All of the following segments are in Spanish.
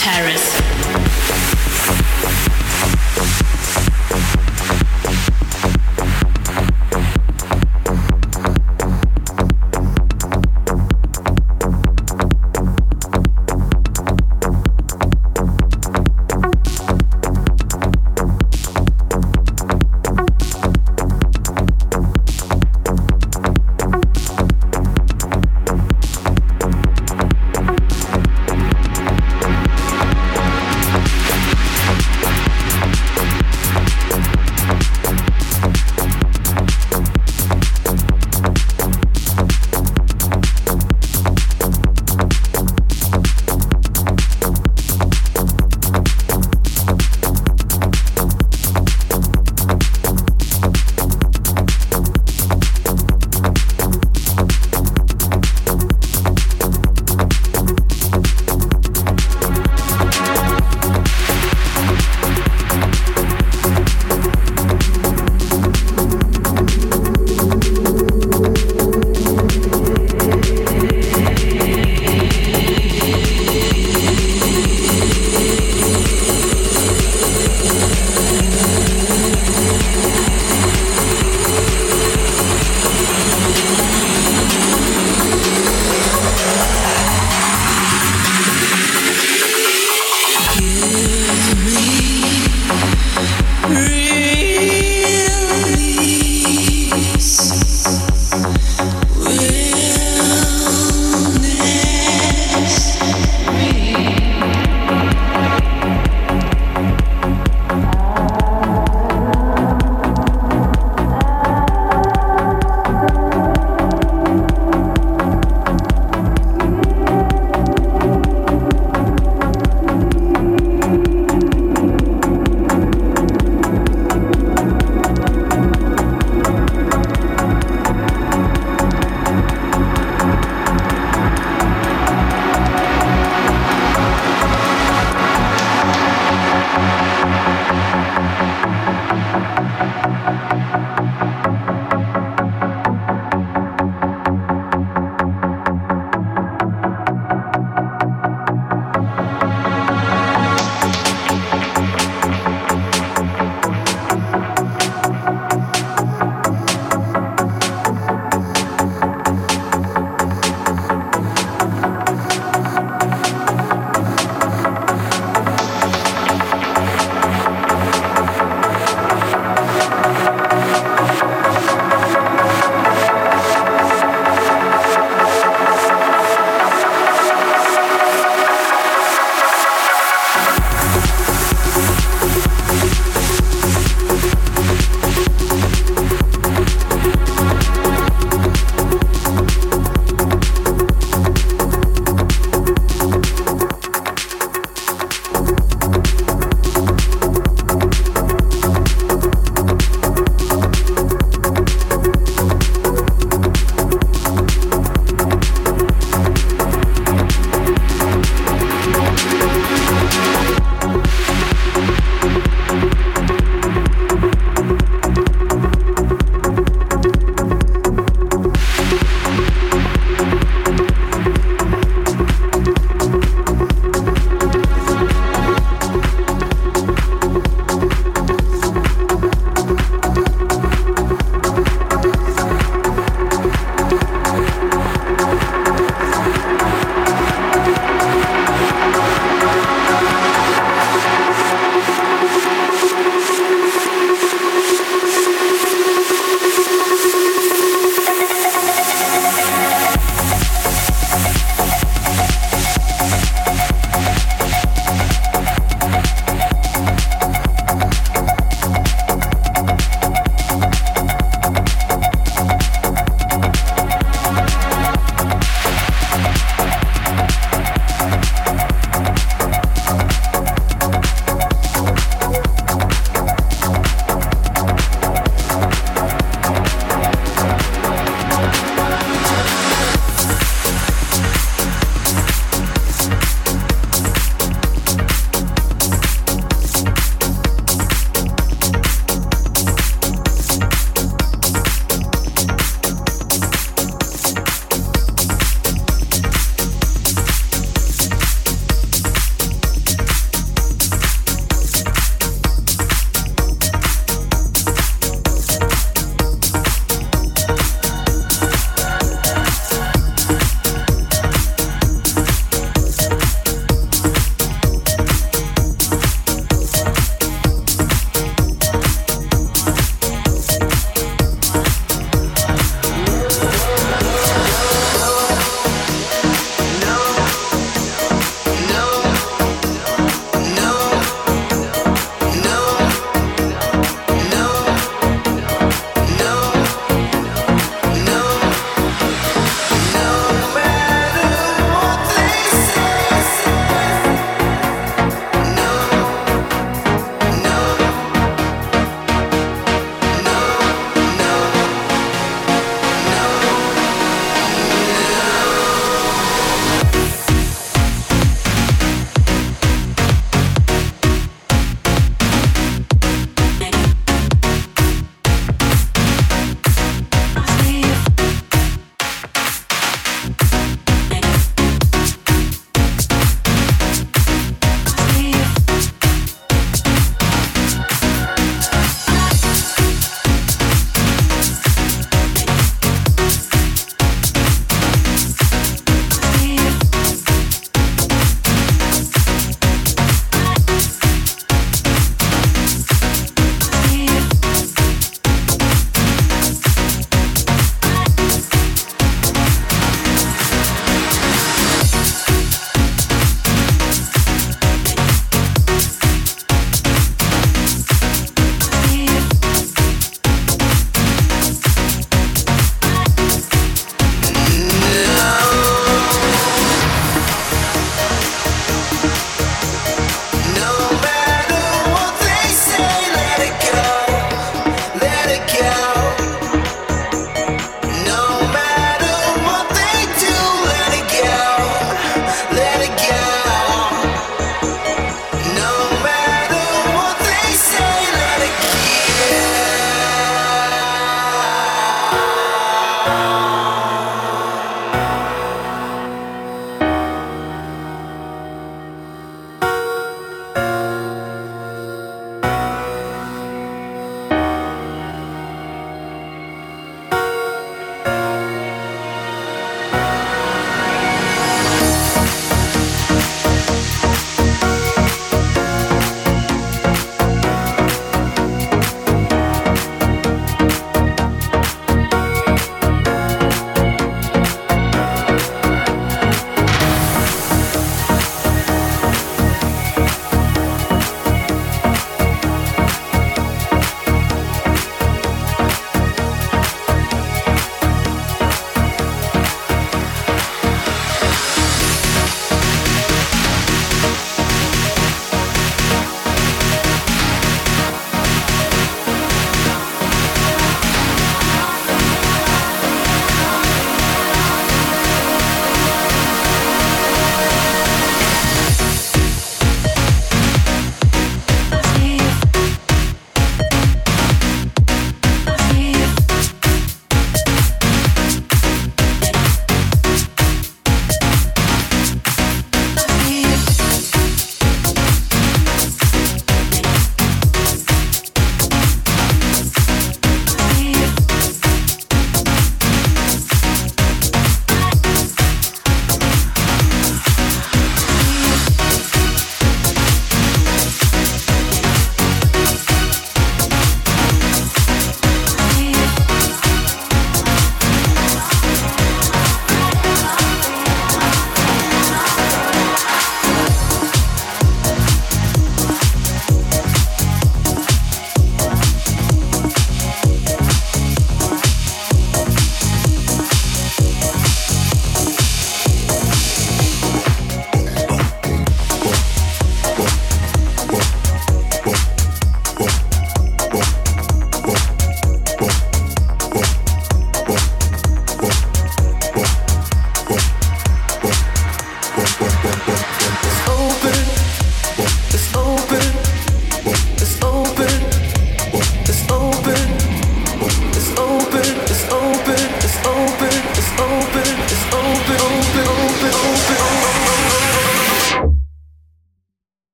terrace.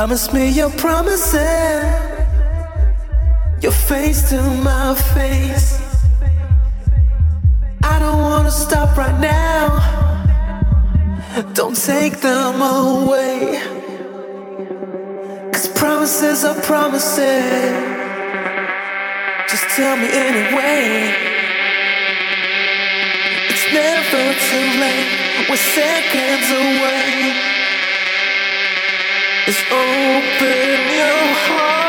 Promise me your promises, your face to my face. I don't wanna stop right now. Don't take them away. Cause promises are promises. Just tell me anyway. It's never too late. We're seconds away. Just open your heart.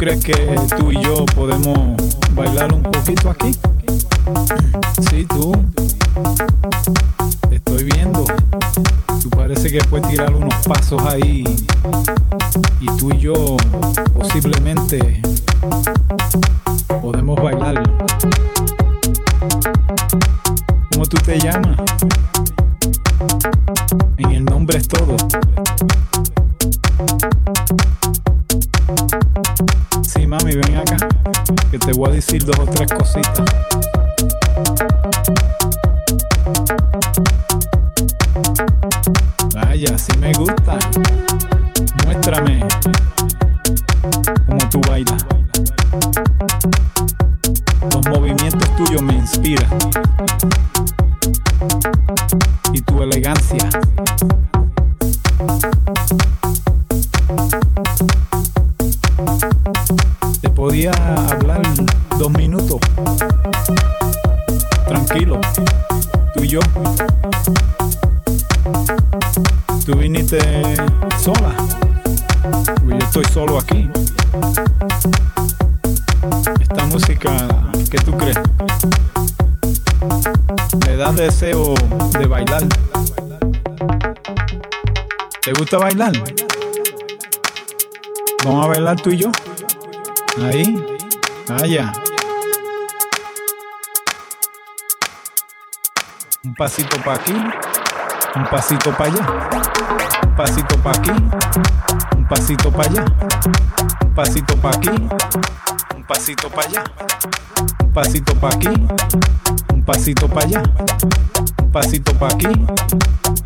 Crees que tú y yo podemos bailar un poquito aquí? Sí, tú. Te estoy viendo. Tú parece que puedes tirar unos pasos ahí. Y tú y yo posiblemente podemos bailar. ¿Cómo tú te llamas? Vamos a bailar tú y yo. Ahí. Allá. Un pasito para aquí. Un pasito para allá. Un pasito para aquí. Un pasito para allá. Un pasito para aquí. Un pasito para allá. Un pasito para aquí. Un pasito para allá. Un pasito para aquí.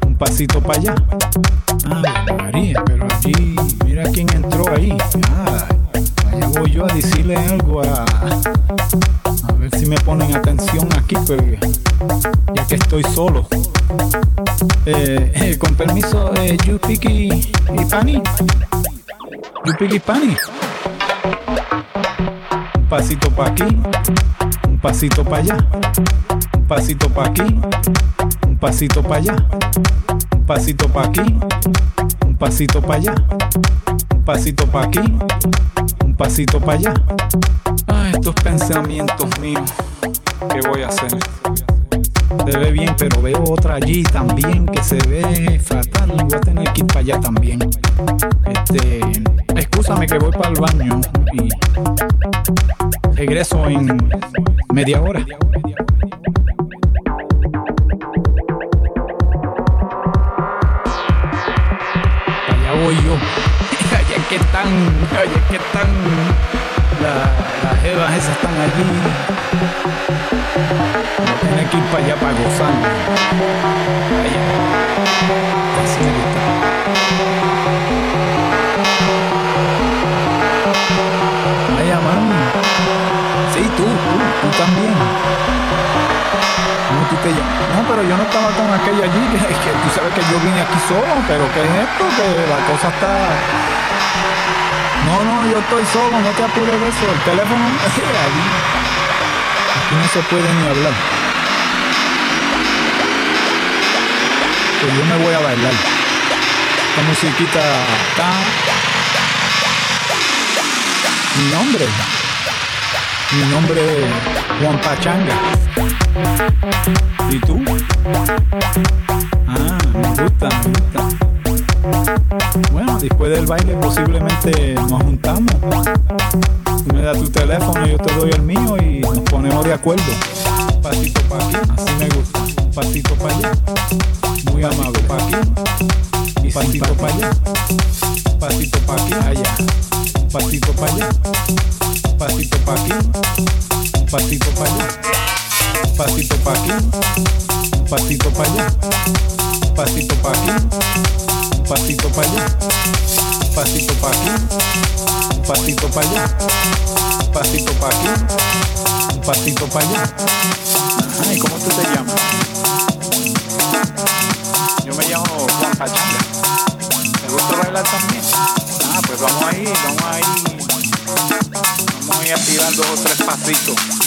Un pasito para allá. Ah, Pero allí, mira quién entró ahí. Ah, voy yo a decirle algo a. A ver si me ponen atención aquí, porque ya que estoy solo. Eh, eh, con permiso, eh, you picky y pani. You picky pani. Un pasito pa' aquí, un pasito pa' allá. Un pasito pa' aquí, un pasito pa' allá. Un pasito pa' aquí, pasito pa' allá. Un pasito pa' aquí, un pasito pa' allá. Ah, estos pensamientos míos, ¿qué voy a hacer? Se ve bien, pero veo otra allí también que se ve fatal. Voy a tener que ir para allá también. Este, excúsame que voy para el baño y regreso en media hora. Voy yo. Allá es que están, allá es que están, la- las jevas esas están allí. Tiene que ir para allá para gozar. Allá. Así me gusta. Vaya, mami. Sí, tú, tú, tú también. No, pero yo no estaba con aquella allí, que, tú sabes que yo vine aquí solo, pero ¿qué es esto? Que la cosa está... No, no, yo estoy solo, no te apures de eso. El teléfono allí. Aquí no se puede ni hablar. Pues yo me voy a bailar. Esta musiquita está. Mi nombre. Mi nombre es Juan Pachanga. ¿Y tú? Ah, me gusta, me gusta. Bueno, después del baile posiblemente nos juntamos. Tú me das tu teléfono, yo te doy el mío y nos ponemos de acuerdo. Un pasito para aquí, así me gusta. Un pasito para allá. Muy amable para aquí. Y pasito para allá. Un pasito para aquí, allá. Un pasito para allá. Pasito para aquí. Un pasito para allá. Un pasito para aquí. Un pasito para allá. Un pasito para aquí. Un pasito para allá. Un pasito para aquí. Un pasito para allá. Un pasito para aquí. Un pasito para allá. Ay, ¿cómo tú te llamas? Yo me llamo Juan pachanga. ¿Te gusta bailar también? Ah, pues vamos ahí, vamos ahí. Vamos a ir a tirar dos o tres pasitos.